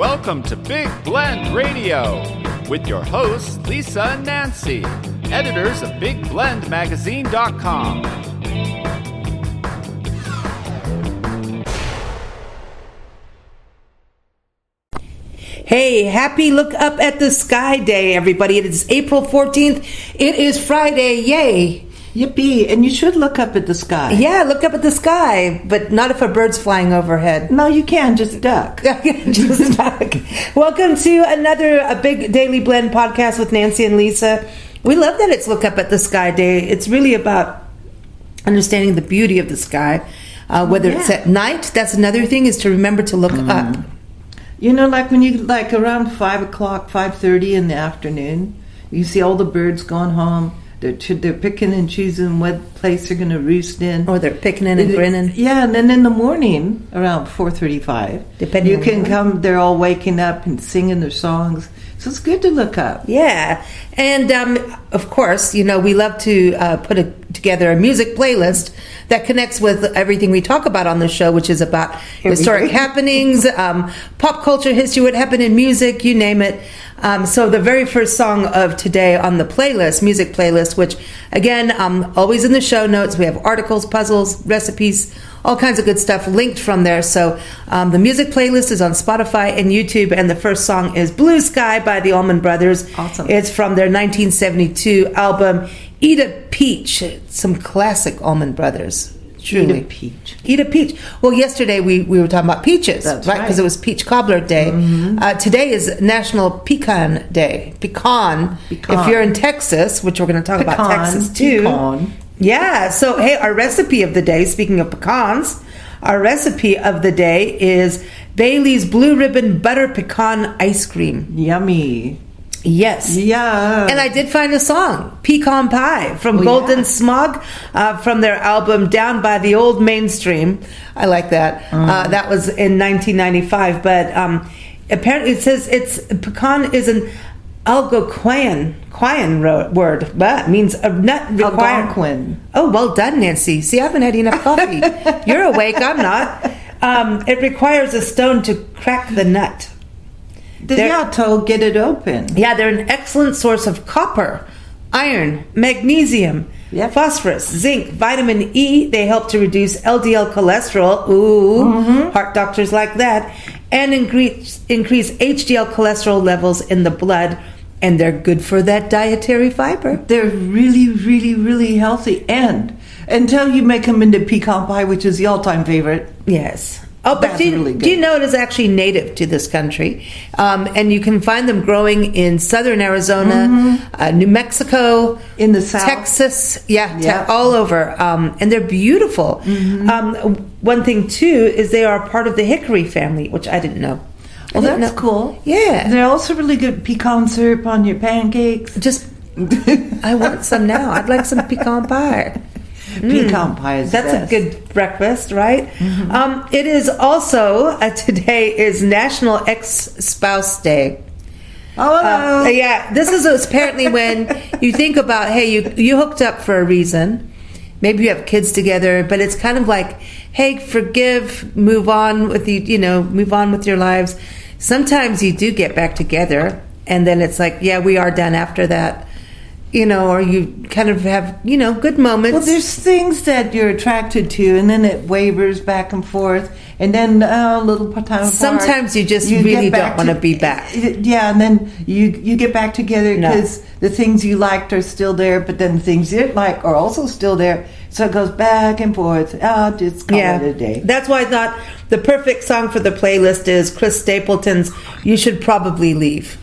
Welcome to Big Blend Radio with your hosts, Lisa and Nancy, editors of BigBlendMagazine.com. Hey, happy look up at the sky day, everybody. It is April 14th. It is Friday. Yay. Yippee! And you should look up at the sky. Yeah, look up at the sky, but not if a bird's flying overhead. No, you can just duck. Just duck. Welcome to another a big daily blend podcast with Nancy and Lisa. We love that it's look up at the sky day. It's really about understanding the beauty of the sky. Uh, whether it's Yeah. at night, that's another thing is to remember to look up. You know, like when you like around five o'clock, five thirty in the afternoon, you see all the birds going home. They're they're picking and choosing what place they're going to roost in. Or they're picking and It- grinning. Yeah, and then in the morning, around four thirty-five, Depending you can come. They're all waking up and singing their songs, so it's good to look up. Yeah, and um, of course, you know we love to uh, put a, together a music playlist that connects with everything we talk about on the show, which is about historic happenings, um, pop culture history, what happened in music, you name it. Um, so the very first song of today on the playlist, music playlist, which again, um, always in the show notes, we have articles, puzzles, recipes, all kinds of good stuff linked from there. So um, the music playlist is on Spotify and YouTube, and the first song is "Blue Sky" by the Allman Brothers. Awesome. It's from their 1972 album "Eat a Peach." Some classic Allman Brothers. Truly. Eat a peach. Eat a peach. Well, yesterday we, we were talking about peaches, That's right? Because right. it was Peach Cobbler Day. Uh, today is National Pecan Day. Pecan. Pecan. If you're in Texas, which we're going to talk about Texas too. pecan. Yeah. So, hey, our recipe of the day, speaking of pecans, our recipe of the day is Bailey's Blue Ribbon Butter Pecan Ice Cream. Yummy. Yes. Yeah. And I did find a song, Pecan Pie, from Oh, Golden yeah. Smog, uh, from their album Down by the Old Mainstream. I like that. Mm. Uh, that was in 1995. But um, apparently it says it's pecan is an Algonquin word, but means a nut required. Algonquin. Oh, well done, Nancy. See, I haven't had enough coffee. You're awake. I'm not. Um, it requires a stone to crack the nut. The They're- yato get it open. Yeah, they're an excellent source of copper, iron, magnesium, Yep. phosphorus, zinc, vitamin E. They help to reduce LDL cholesterol. Ooh, Mm-hmm. heart doctors like that. And increase, increase HDL cholesterol levels in the blood. And they're good for that dietary fiber. They're really, really, really healthy. And until you make them into pecan pie, which is the all-time favorite. Yes. Oh, but do you, really do you know it is actually native to this country? Um, and you can find them growing in southern Arizona, uh, New Mexico, Mm-hmm. In the South. Texas, yeah, te- all over. Um, and they're beautiful. Mm-hmm. Um, one thing, too, is they are part of the hickory family, which I didn't know. Well, didn't that's know. cool. Yeah. They're also really good pecan syrup on your pancakes. Just, I want some now. I'd like some pecan pie. Pecan pie is the That's a good breakfast, right? Um, it is also uh, today is National Ex-Spouse Day. Oh, Uh, yeah, this is apparently when you think about, hey, you you hooked up for a reason. Maybe you have kids together, but it's kind of like, hey, forgive, move on with you, you know, move on with your lives. Sometimes you do get back together, and then it's like, yeah, we are done after that, you know, or you kind of have, you know, good moments. Well, there's things that you're attracted to, and then it wavers back and forth, and then uh, a little time apart. Sometimes you just get really don't wanna be back. Yeah, and then you you get back together No. because the things you liked are still there, but then the things you didn't like are also still there. So it goes back and forth. Oh, just call it a day. That's why I thought the perfect song for the playlist is Chris Stapleton's "You Should Probably Leave"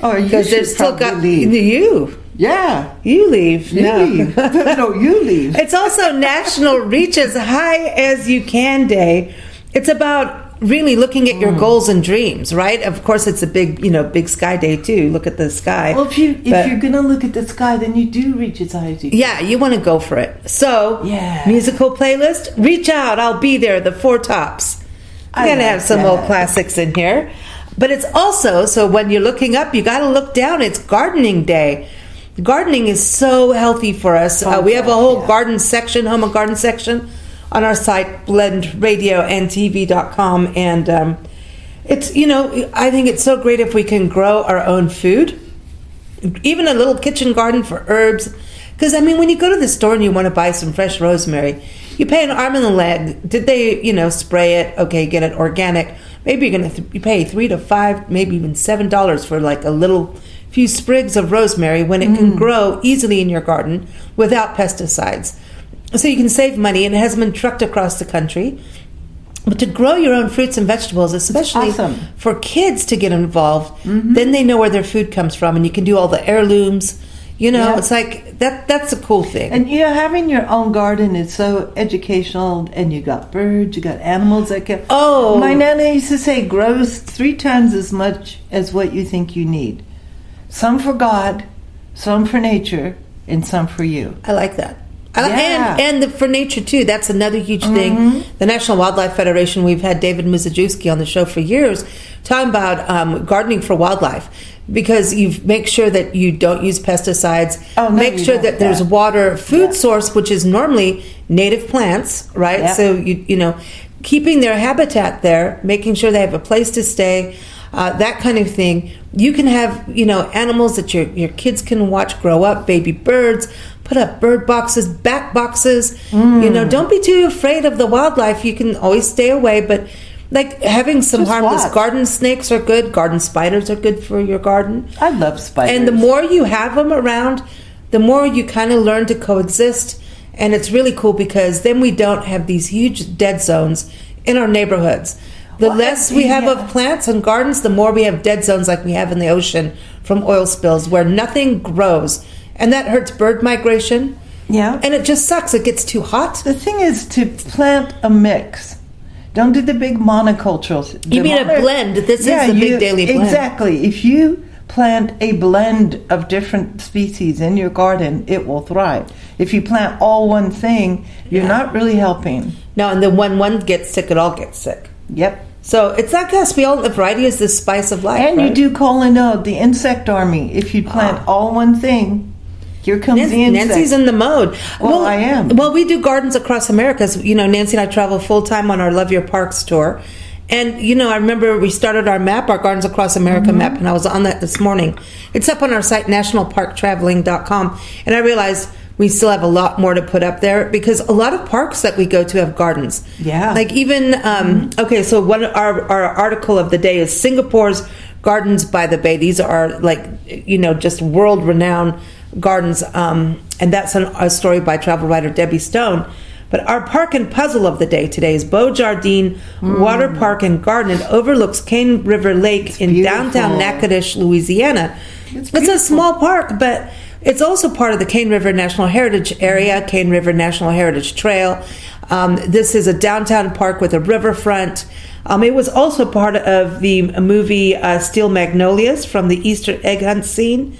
Or you because should there's still got probably leave. you. Yeah, You leave. you no. leave. no, you leave. It's also National Reach as High as You Can Day. It's about really looking at Mm. your goals and dreams, right? Of course, it's a big, you know, big sky day too. Look at the sky. Well, if you if you're gonna look at the sky, then you do reach as high as you. Yeah, you want to go for it. So, Yeah. musical playlist, reach out. I'll be there. The Four Tops. I'm gonna like have some that. old classics in here, but it's also so when you're looking up, you got to look down. It's gardening day. Gardening is so healthy for us. Uh, we have a whole yeah. garden section, home and garden section, on our site, blendradioandtv.com, and um, It's you know I think it's so great if we can grow our own food, even a little kitchen garden for herbs. Because I mean, when you go to the store and you want to buy some fresh rosemary, you pay an arm and a leg. Did they you know spray it? Okay, get it organic. Maybe you're gonna th- you pay three to five, maybe even seven dollars for like a little few sprigs of rosemary when it can mm. grow easily in your garden without pesticides. So you can save money and it hasn't been trucked across the country. But to grow your own fruits and vegetables, especially awesome. for kids to get involved, mm-hmm. then they know where their food comes from, and you can do all the heirlooms. You know, Yeah. it's like that. That's a cool thing. And you know, having your own garden is so educational, and you got birds, you got animals that can. Oh. my nana used to say, grows three times as much as what you think you need. Some for God, some for nature, and some for you. I like that. I, Yeah. And and the, for nature too. That's another huge thing. The National Wildlife Federation. We've had David Mizejewski on the show for years, talking about um, gardening for wildlife because you make sure that you don't use pesticides. Oh, no, make sure don't. that there's water, food Yeah. source, which is normally native plants, right? Yeah. So you you know, keeping their habitat there, making sure they have a place to stay. Uh, that kind of thing. You can have, you know, animals that your your kids can watch grow up, baby birds. Put up bird boxes, bat boxes. You Mm. know, don't be too afraid of the wildlife. You can always stay away, but like having some Just harmless watch. garden snakes are good. Garden spiders are good for your garden. I love spiders. And the more you have them around, the more you kind of learn to coexist. And it's really cool because then we don't have these huge dead zones in our neighborhoods. The Well, less we have yeah. of plants and gardens, the more we have dead zones like we have in the ocean from oil spills where nothing grows. And that hurts bird migration. yeah. And it just sucks. It gets too hot. the thing is to plant a mix. Don't do the big monocultures. You The mean a blend. This is Yeah, the big daily blend. Exactly. If you plant a blend of different species in your garden, it will thrive. If you plant all one thing, you're Yeah. not really helping. No, and then when one gets sick, it all gets sick. Yep. So it's like us. We all variety is the spice of life. And you right? do collinode, the insect army. If you plant all one thing, here comes Nancy, the insect. Nancy's in the mode. Well, I am. Well, we do gardens across America. So, you know, Nancy and I travel full time on our Love Your Parks tour. And, you know, I remember we started our map, our Gardens Across America Mm-hmm. map, and I was on that this morning. It's up on our site, nationalparktraveling.com. And I realized we still have a lot more to put up there because a lot of parks that we go to have gardens. Yeah. Like even, um, okay, so one, our, our article of the day is Singapore's Gardens by the Bay. These are like, you know, just world renowned gardens. Um, and that's an, a story by travel writer Debbie Stone. But our park and puzzle of the day today is Beau Jardin Water Park and Garden. It overlooks Cane River Lake in beautiful. downtown Natchitoches, Louisiana. It's It's, a small park, but it's also part of the Cane River National Heritage Area, Cane River National Heritage Trail. Um, this is a downtown park with a riverfront. Um, it was also part of the movie uh, Steel Magnolias from the Easter egg hunt scene.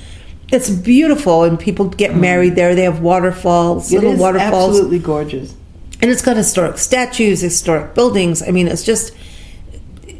It's beautiful, and people get married there. They have waterfalls. It little is waterfalls absolutely gorgeous. and it's got historic statues, historic buildings. I mean, it's just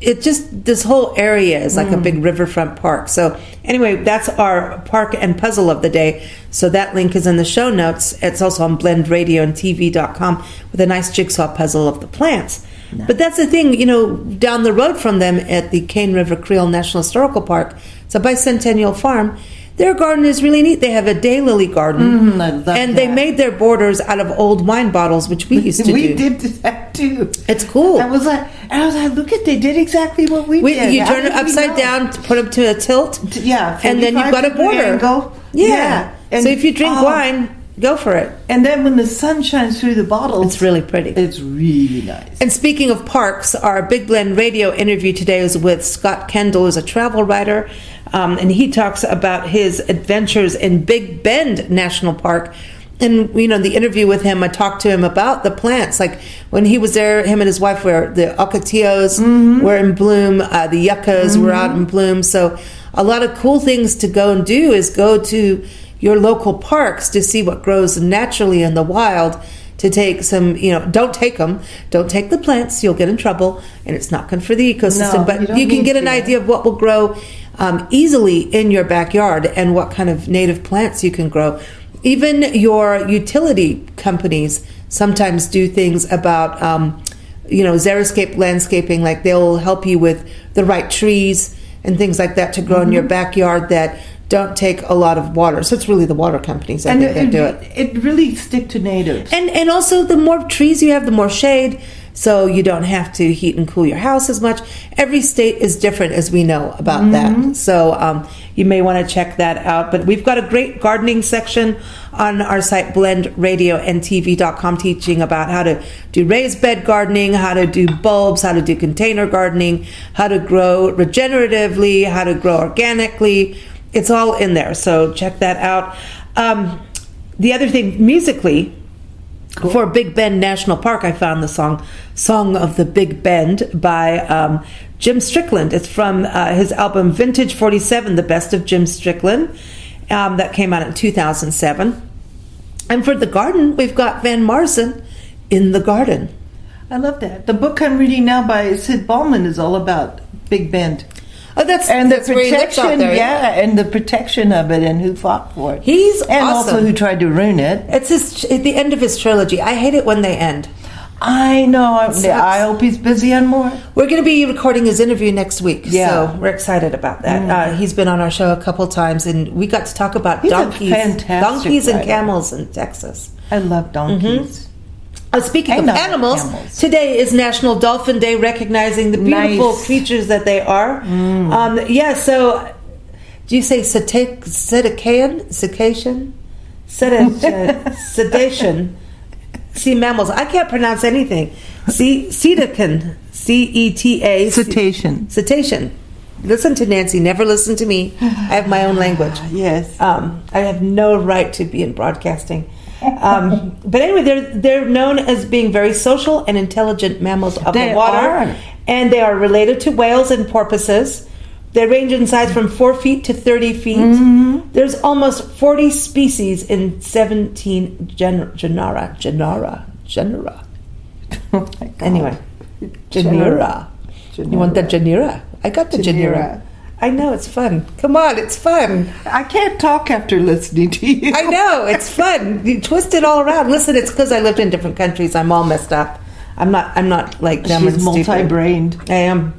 it just this whole area is like a Mm. big riverfront park. So anyway, that's our park and puzzle of the day. So that link is in the show notes. It's also on BlendRadio and TV.com with a nice jigsaw puzzle of the plants. But that's the thing, you know, down the road from them at the Cane River Creole National Historical Park, it's a bicentennial farm. Their garden is really neat. They have a daylily garden, Mm, and they that. made their borders out of old wine bottles, which we used to do. we do. did that too. It's cool. I was like, I was like, look at they did exactly what we, We, did. you turn it upside down, to put them to a tilt, Yeah, and then you've got a border. angle. Yeah. And- so if you drink oh, wine, go for it. and then when the sun shines through the bottles, It's really pretty. it's really nice. And speaking of parks, our Big Blend radio interview today is with Scott Kendall, who's a travel writer, um, and he talks about his adventures in Big Bend National Park. And you know, the interview with him, I talked to him about the plants. Like when he was there, him and his wife were the ocotillos were in bloom, uh, the yuccas were out in bloom. So a lot of cool things to go and do is go to your local parks to see what grows naturally in the wild to take some, you know, don't take them. Don't take the plants. You'll get in trouble, and it's not good for the ecosystem. No, but don't you, can get an idea of what will grow um, easily in your backyard and what kind of native plants you can grow. Even your utility companies sometimes do things about um, you know, Xeriscape landscaping, like they'll help you with the right trees and things like that to grow in Mm-hmm. your backyard that don't take a lot of water. So it's really the water companies I and think that do it. it really stick to natives. And and also the more trees you have, the more shade, so you don't have to heat and cool your house as much. Every state is different, as we know about that. So um, you may want to check that out. But we've got a great gardening section on our site, blendradioandtv.com, teaching about how to do raised bed gardening, how to do bulbs, how to do container gardening, how to grow regeneratively, how to grow organically. It's all in there. So check that out. Um, the other thing, musically, for Big Bend National Park, I found the song "Song of the Big Bend" by um, Jim Stricklan. It's from uh, his album Vintage '47, "The Best of Jim Stricklan," um, that came out in 2007. And for the garden, we've got Van Morrison in the garden. I love that. The book I'm reading now by Sid Balman is all about Big Bend. Oh, that's And the that's where he lives out protection, there, yeah, and the protection of it, and who fought for it. He's and also who tried to ruin it. It's his, at the end of his trilogy. I hate it when they end. I know. I. I hope he's busy on more. We're going to be recording his interview next week, Yeah. so we're excited about that. Uh, he's been on our show a couple times, and we got to talk about He's donkeys, donkeys and writer. camels in Texas. I love donkeys. Uh, speaking of animals, animals. today is National Dolphin Day, recognizing the beautiful Nice. creatures that they are. Um, yeah, so do you say sedacean? Sedacation? Seda- sedation? See, mammals. I can't pronounce anything. See, cetacan. C E T A. Cetacean. Cetacean. Listen to Nancy. Never listen to me. I have my own language. Yes. Um, I have no right to be in broadcasting. Um, but anyway, they're they're known as being very social and intelligent mammals of They the water, are. and they are related to whales and porpoises. They range in size from four feet to thirty feet. Mm-hmm. There's almost forty species in seventeen gen- genera. Genera. Genera. Oh. Anyway, genera. You want the genera? I got the genera. Genera. I know it's fun. Come on, it's fun. I can't talk after listening to you. I know it's fun. You twist it all around. Listen, it's because I lived in different countries. I'm all messed up. I'm not. I'm not like dumb She's and stupid. multi-brained. I am.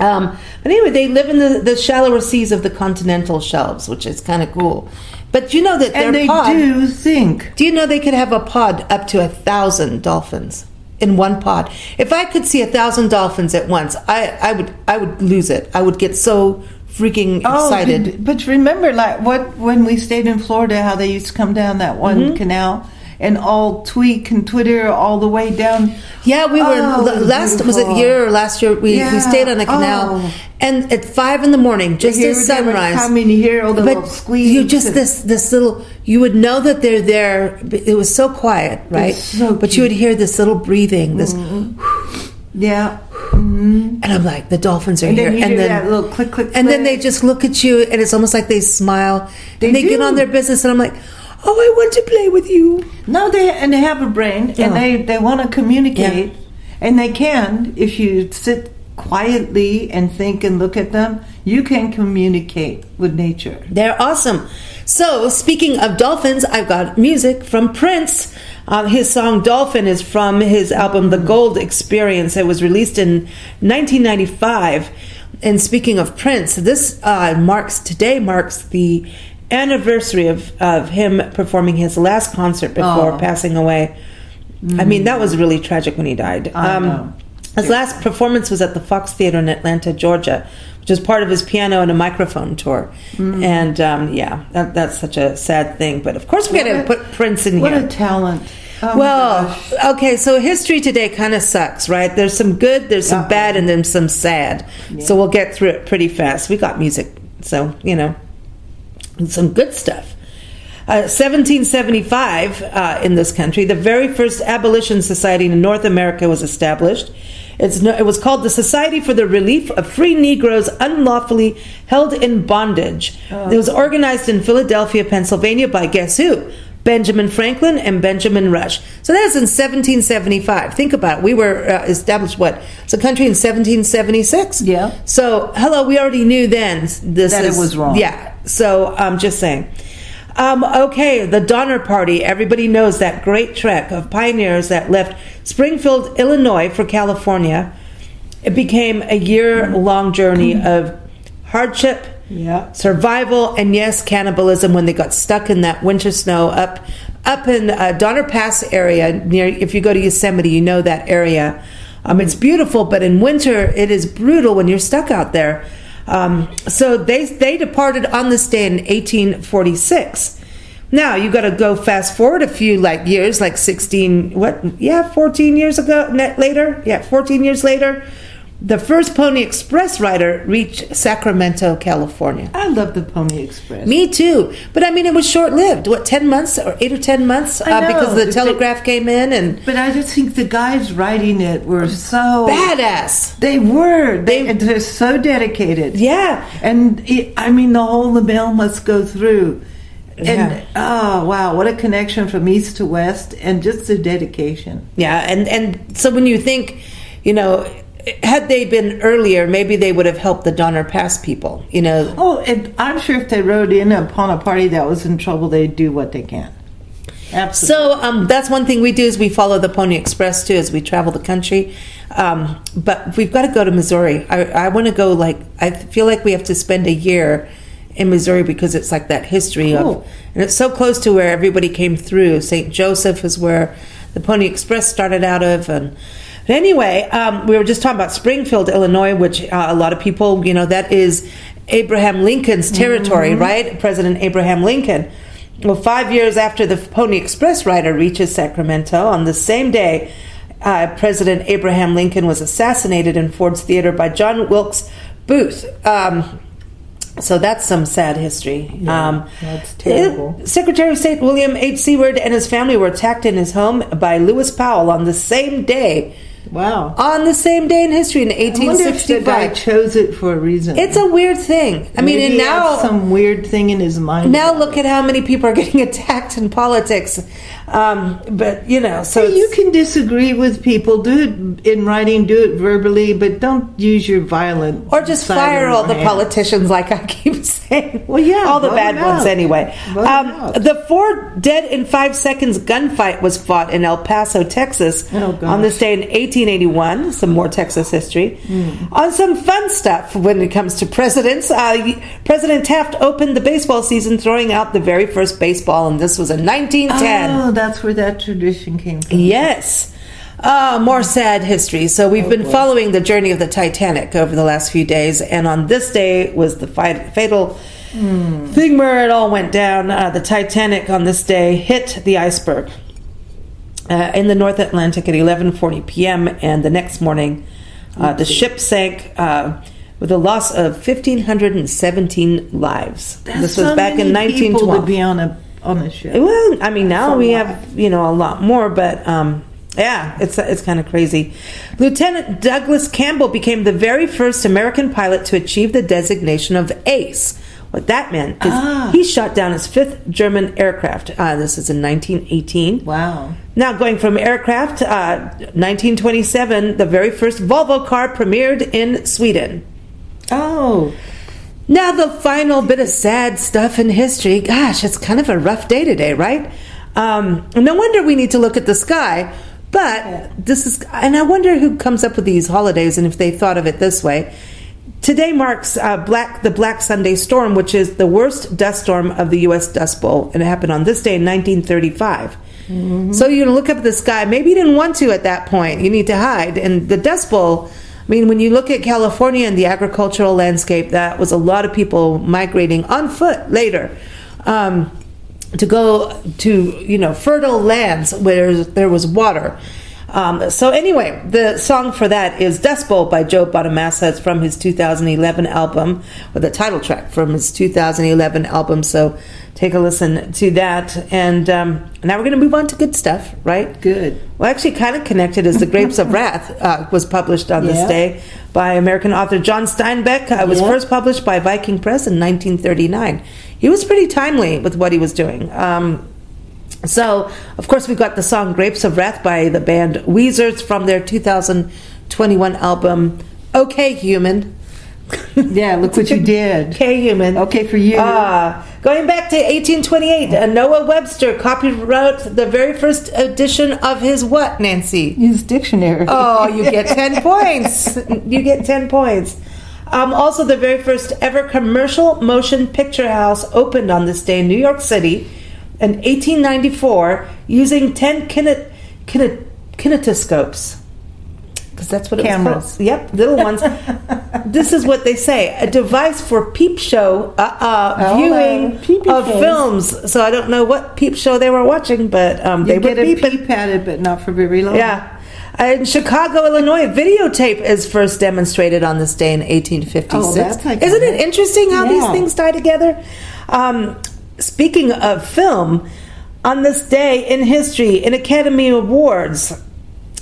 Um, but anyway, they live in the, the shallower seas of the continental shelves, which is kind of cool. But you know that And they pod. do think. Do you know they could have a pod up to a thousand dolphins in one pod? If I could see a thousand dolphins at once, I, I would I would lose it. I would get so freaking excited. Oh, but, but remember, like what when we stayed in Florida, how they used to come down that one Mm-hmm. canal and all tweak and twitter all the way down. Yeah, we were Oh, last was it year or last year we, Yeah. we stayed on a canal Oh. and at five in the morning just Here as sunrise come and you hear all the little but squeaks you just and- this this little you would know that they're there it was so quiet right so but you would hear this little breathing this Yeah, mm-hmm. and I'm like the dolphins are and here then and then little click click. and then they just look at you and it's almost like they smile They and they get on their business and I'm like oh I want to play with you no, they and they have a brain Yeah. and they they want to communicate, and they can if you sit quietly and think and look at them. You can communicate with nature. They're awesome. So, speaking of dolphins, I've got music from Prince. Uh, his song Dolphin is from his album The Gold Experience. It was released in 1995. And speaking of Prince, this uh, marks, today marks the anniversary of, of him performing his last concert before Oh. passing away. I mean, that was really tragic when he died. Um. His last performance was at the Fox Theater in Atlanta, Georgia, which is part of his piano and a microphone tour. Mm. And um, yeah, that, that's such a sad thing. But of course, we got to put Prince in What here. a talent! Oh well, okay, so history today kind of sucks, right? There's some good, there's some Uh-oh. bad, and then some sad. So we'll get through it pretty fast. We got music, so, you know, some good stuff. Uh, 1775 uh, in this country, the very first abolition society in North America was established. It's no, it was called the Society for the Relief of Free Negroes Unlawfully Held in Bondage. It was organized in Philadelphia, Pennsylvania by guess who? Benjamin Franklin and Benjamin Rush. So that's in 1775. Think about it. We were uh, established, what? It's a country in 1776? Yeah. So, hello, we already knew then this That it is, was wrong. Yeah. So, I'm just saying. Um, okay, the Donner Party. Everybody knows that great trek of pioneers that left Springfield, Illinois for California. It became a year long journey of hardship, Yeah. survival, and yes, cannibalism when they got stuck in that winter snow up up in uh, Donner Pass area near. If you go to Yosemite, you know that area. Um, it's beautiful, but in winter it is brutal when you're stuck out there. Um, so they they departed on this day in 1846. Now you got to go fast forward a few like years, like 16, what? Yeah, 14 years ago. Later, yeah, 14 years later, the first Pony Express rider reached Sacramento, California. I love the Pony Express. Me too, but I mean, it was short lived. What, 10 months or eight or 10 months? I Uh, know, because the but- telegraph came in and But I just think the guys riding it were so badass. They were. They They- they're so dedicated. Yeah. And it, I mean, the whole the mail must go through. And Yeah. oh wow, what a connection from east to west, and just the dedication. Yeah, and and so when you think, you know, had they been earlier, maybe they would have helped the Donner Pass people. You know, Oh, and I'm sure if they rode in upon a party that was in trouble, they'd do what they can. Absolutely. So um, that's one thing we do is we follow the Pony Express too as we travel the country. Um, but we've got to go to Missouri. I, I want to go like I feel like we have to spend a year in Missouri because it's like that history Cool. of, and it's so close to where everybody came through. St. Joseph is where the Pony Express started out of, and but anyway, um, we were just talking about Springfield, Illinois, which uh, a lot of people, you know, that is Abraham Lincoln's territory, right? President Abraham Lincoln. Well, five years after the Pony Express rider reaches Sacramento, on the same day, uh, President Abraham Lincoln was assassinated in Ford's Theater by John Wilkes Booth. Um, so that's some sad history. um, that's terrible. Secretary of State William H. Seward and his family were attacked in his home by Lewis Powell on the same day. Wow. On the same day in history in 1865. I guy chose it for a reason. It's a weird thing. I mean, and he now some weird thing in his mind. now look at how many people are getting attacked in politics. Um, but you know, so Hey, you can disagree with people. Do it in writing. Do it verbally, but don't use your violent or just fire all the hands. politicians, like I keep saying. Well, yeah, all the bad ones anyway. Um, the four dead in five seconds gunfight was fought in El Paso, Texas, Oh, on this day in 1881. Some more Texas history. Hmm. On some fun stuff when it comes to presidents, uh, President Taft opened the baseball season throwing out the very first baseball, and this was in 1910. Oh, that's where that tradition came from. Yes. Uh, more sad history. So we've been boy. following the journey of the Titanic over the last few days, and on this day was the fi- fatal thing where it all went down. Uh, the Titanic on this day hit the iceberg uh, in the North Atlantic at 11:40 p.m., and the next morning, uh, the ship sank. Uh, with a loss of 1,517 lives. That's this was so back in many people to be on a on a ship. Well, I mean, now we lot. have you know a lot more, but um, yeah, it's it's kind of crazy. Lieutenant Douglas Campbell became the very first American pilot to achieve the designation of ace. What that meant is Ah. he shot down his fifth German aircraft. Uh, this is in 1918. Wow. Now, going from aircraft, uh, 1927, the very first Volvo car premiered in Sweden. Oh, Now, the final bit of sad stuff in history. Gosh, it's kind of a rough day today, right? Um, no wonder we need to look at the sky. But this is, and I wonder who comes up with these holidays and if they thought of it this way. Today marks uh, Black the Black Sunday storm, which is the worst dust storm of the U.S. Dust Bowl, and it happened on this day in 1935. So you're look up at the sky. Maybe you didn't want to at that point. You need to hide. And the Dust Bowl. I mean, when you look at California and the agricultural landscape, that was a lot of people migrating on foot later. Um, to go to you know fertile lands where there was water. Um, so anyway, the song for that is Dust Bowl by Joe Bonamassa. It's from his 2011 album, or the title track from his 2011 album. So take a listen to that. And um, now we're going to move on to good stuff, right? good. Well, actually, kind of connected is The Grapes of Wrath uh, was published on this day by American author John Steinbeck. Uh, it was Yeah. first published by Viking Press in 1939. He was pretty timely with what he was doing. Um, so, of course, we've got the song Grapes of Wrath by the band Weezers from their 2021 album, Okay Human. Yeah, look what you did. Okay, human. Okay, for you. Ah, going back to 1828, uh, Noah Webster copyright the very first edition of his what, Nancy? His dictionary. Oh, you get 10 points. You get 10 points. Um, also, the very first ever commercial motion picture house opened on this day in New York City in 1894 using 10 kinet- kinet- kinetoscopes. Because that's what it Cameras. was called. Yep, little ones. this is what they say a device for peep show uh, uh, Oh, viewing uh, of shows. films. So I don't know what peep show they were watching, but um, they were peeping. peep at it, but not for very long. Yeah. In Chicago, Illinois, videotape is first demonstrated on this day in 1856. Oh, that's. Isn't it interesting how these things tie together? Um, speaking of film, on this day in history, in Academy Awards,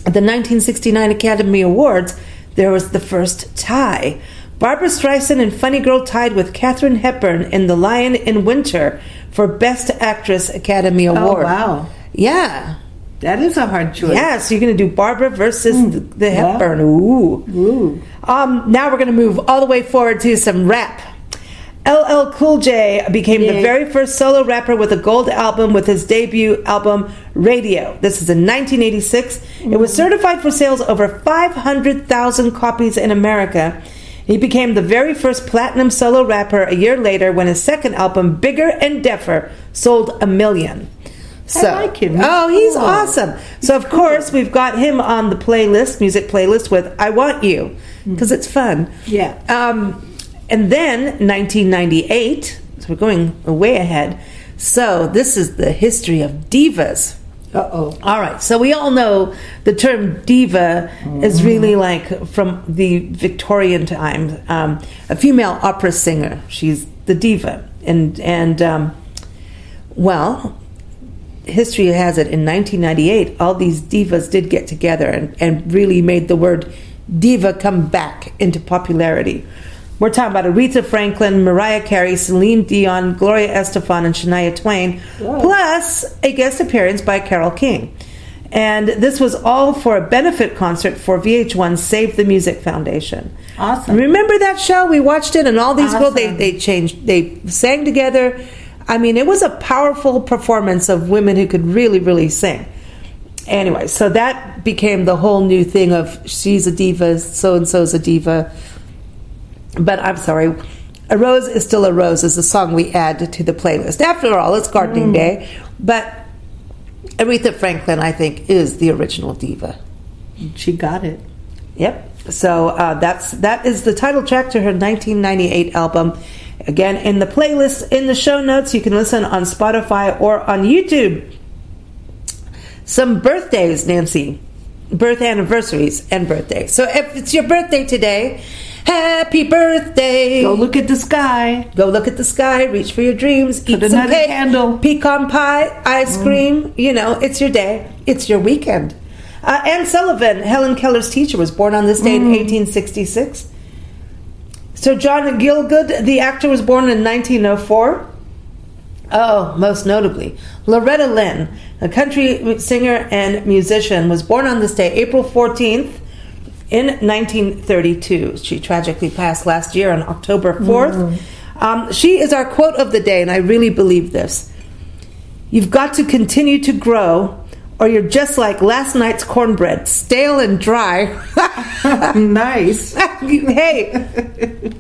the 1969 Academy Awards, there was the first tie. Barbra Streisand and Funny Girl tied with Katharine Hepburn in The Lion in Winter for Best Actress Academy Award. Oh, wow. Yeah. That is a hard choice. Yeah, so you're going to do Barbara versus the, the Hmm. yeah. Hepburn. Ooh. Ooh. Um, now we're going to move all the way forward to some rap. LL Cool J became the very first solo rapper with a gold album with his debut album Radio. This is in 1986. It was certified for sales over 500,000 copies in America. He became the very first platinum solo rapper a year later when his second album, Bigger and Deffer, sold a million. So, like him. Oh, he's Cool. awesome. So, of course, we've got him on the playlist, music playlist with I Want You, because it's fun. Yeah. Um, and then 1998, so we're going way ahead. So, this is the history of divas. Uh oh. All right, so we all know the term diva is really like from the Victorian times. Um, a female opera singer, she's the diva, and and um, well, history has it in 1998, all these divas did get together and, and really made the word diva come back into popularity. We're talking about Aretha Franklin, Mariah Carey, Celine Dion, Gloria Estefan, and Shania Twain, plus a guest appearance by Carole King. And this was all for a benefit concert for VH1 Save the Music Foundation. Awesome. Remember that show? We watched it, and all these girls, they, they changed, they sang together. I mean, it was a powerful performance of women who could really, really sing. Anyway, so that became the whole new thing of she's a diva, so and so's a diva. But I'm sorry, a rose is still a rose is a song we add to the playlist. After all, it's gardening day. But Aretha Franklin, I think, is the original diva. She got it. Yep. So uh, that's that is the title track to her 1998 album. Again, in the playlist in the show notes, you can listen on Spotify or on YouTube. Some birthdays, Nancy, birth anniversaries and birthdays. So if it's your birthday today, happy birthday! Go look at the sky. Go look at the sky, reach for your dreams, eat Put some another cake, candle. pecan pie, ice cream. You know, it's your day. It's your weekend. Uh, Anne Sullivan, Helen Keller's teacher, was born on this day in 1866. Sir John Gielgud, the actor, was born in 1904. Oh, most notably, Loretta Lynn, a country singer and musician, was born on this day, April 14th, in 1932. She tragically passed last year on October 4th. Um, she is our quote of the day, and I really believe this. You've got to continue to grow, or you're just like last night's cornbread, stale and dry. nice. hey.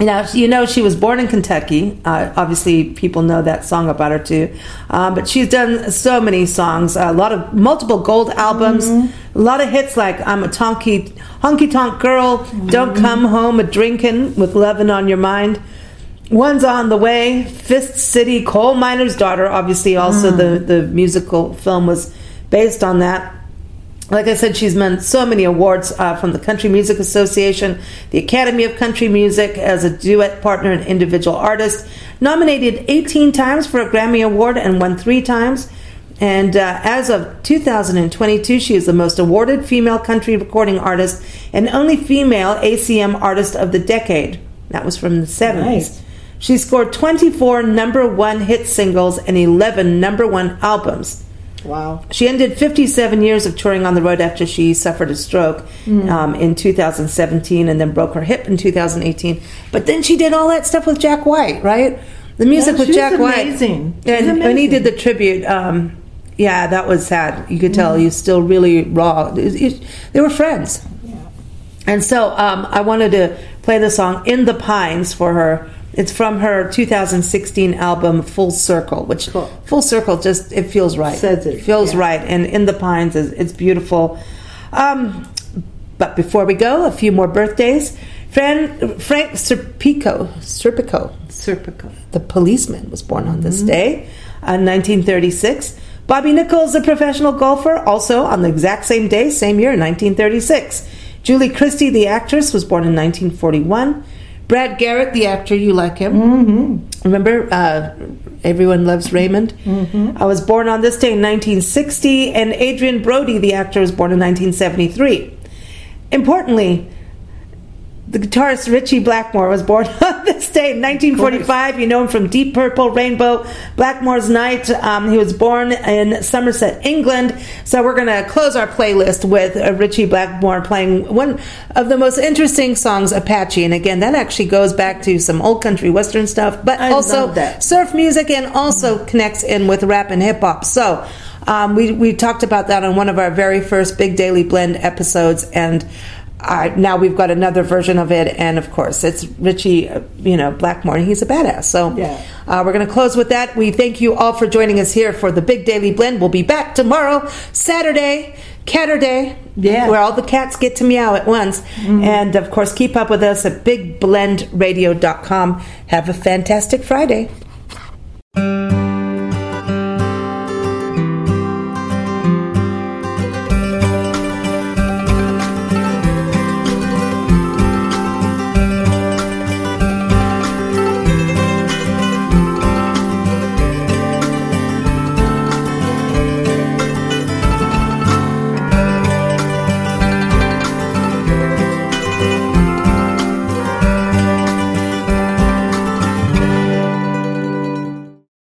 Now you know she was born in Kentucky. Uh, obviously, people know that song about her too. Um, but she's done so many songs, a lot of multiple gold albums, a lot of hits like "I'm a tonky honky tonk girl," "Don't Come Home a Drinkin' with Lovin' on Your Mind." One's on the way. Fist City, Coal Miner's Daughter. Obviously, also the the musical film was based on that. Like I said, she's won so many awards uh, from the Country Music Association, the Academy of Country Music as a duet partner and individual artist. Nominated 18 times for a Grammy Award and won three times. And uh, as of 2022, she is the most awarded female country recording artist and only female ACM Artist of the Decade. That was from the 70s. Nice. She scored 24 number one hit singles and 11 number one albums. Wow. She ended 57 years of touring on the road after she suffered a stroke Mm. um, in 2017 and then broke her hip in 2018. But then she did all that stuff with Jack White, right? The music Yeah, with Jack amazing. White. She's And when he did the tribute, um, yeah, that was sad. You could Mm. tell he was still really raw. It- it- they were friends. And so um, I wanted to play the song In the Pines for her. It's from her 2016 album Full Circle, which Cool. Full Circle just it feels right. Says it, feels yeah. right. And In the Pines is it's beautiful. Um, but before we go, a few more birthdays. Fran, Frank Serpico, Serpico, Serpico. the policeman, was born on this day, uh, 1936. Bobby Nichols, a professional golfer, also on the exact same day, same year, 1936. Julie Christie, the actress, was born in 1941. Brad Garrett, the actor, you like him. Mm-hmm. Remember, uh, Everyone Loves Raymond? Mm-hmm. I was born on this day in 1960, and Adrien Brody, the actor, was born in 1973. Importantly, the guitarist Ritchie Blackmore was born on this day in 1945. You know him from Deep Purple, Rainbow, Blackmore's Night. Um, he was born in Somerset, England. So we're going to close our playlist with uh, Ritchie Blackmore playing one of the most interesting songs, Apache. And again, that actually goes back to some old country western stuff, but I also surf music and also connects in with rap and hip hop. So um, we, we talked about that on one of our very first Big Daily Blend episodes. And uh, now we've got another version of it, and of course, it's Ritchie, uh, you know, Blackmore. and He's a badass. So, Yeah. uh, we're going to close with that. We thank you all for joining us here for the Big Daily Blend. We'll be back tomorrow, Saturday, Catterday, Yeah. where all the cats get to meow at once. And of course, keep up with us at bigblendradio.com. Have a fantastic Friday.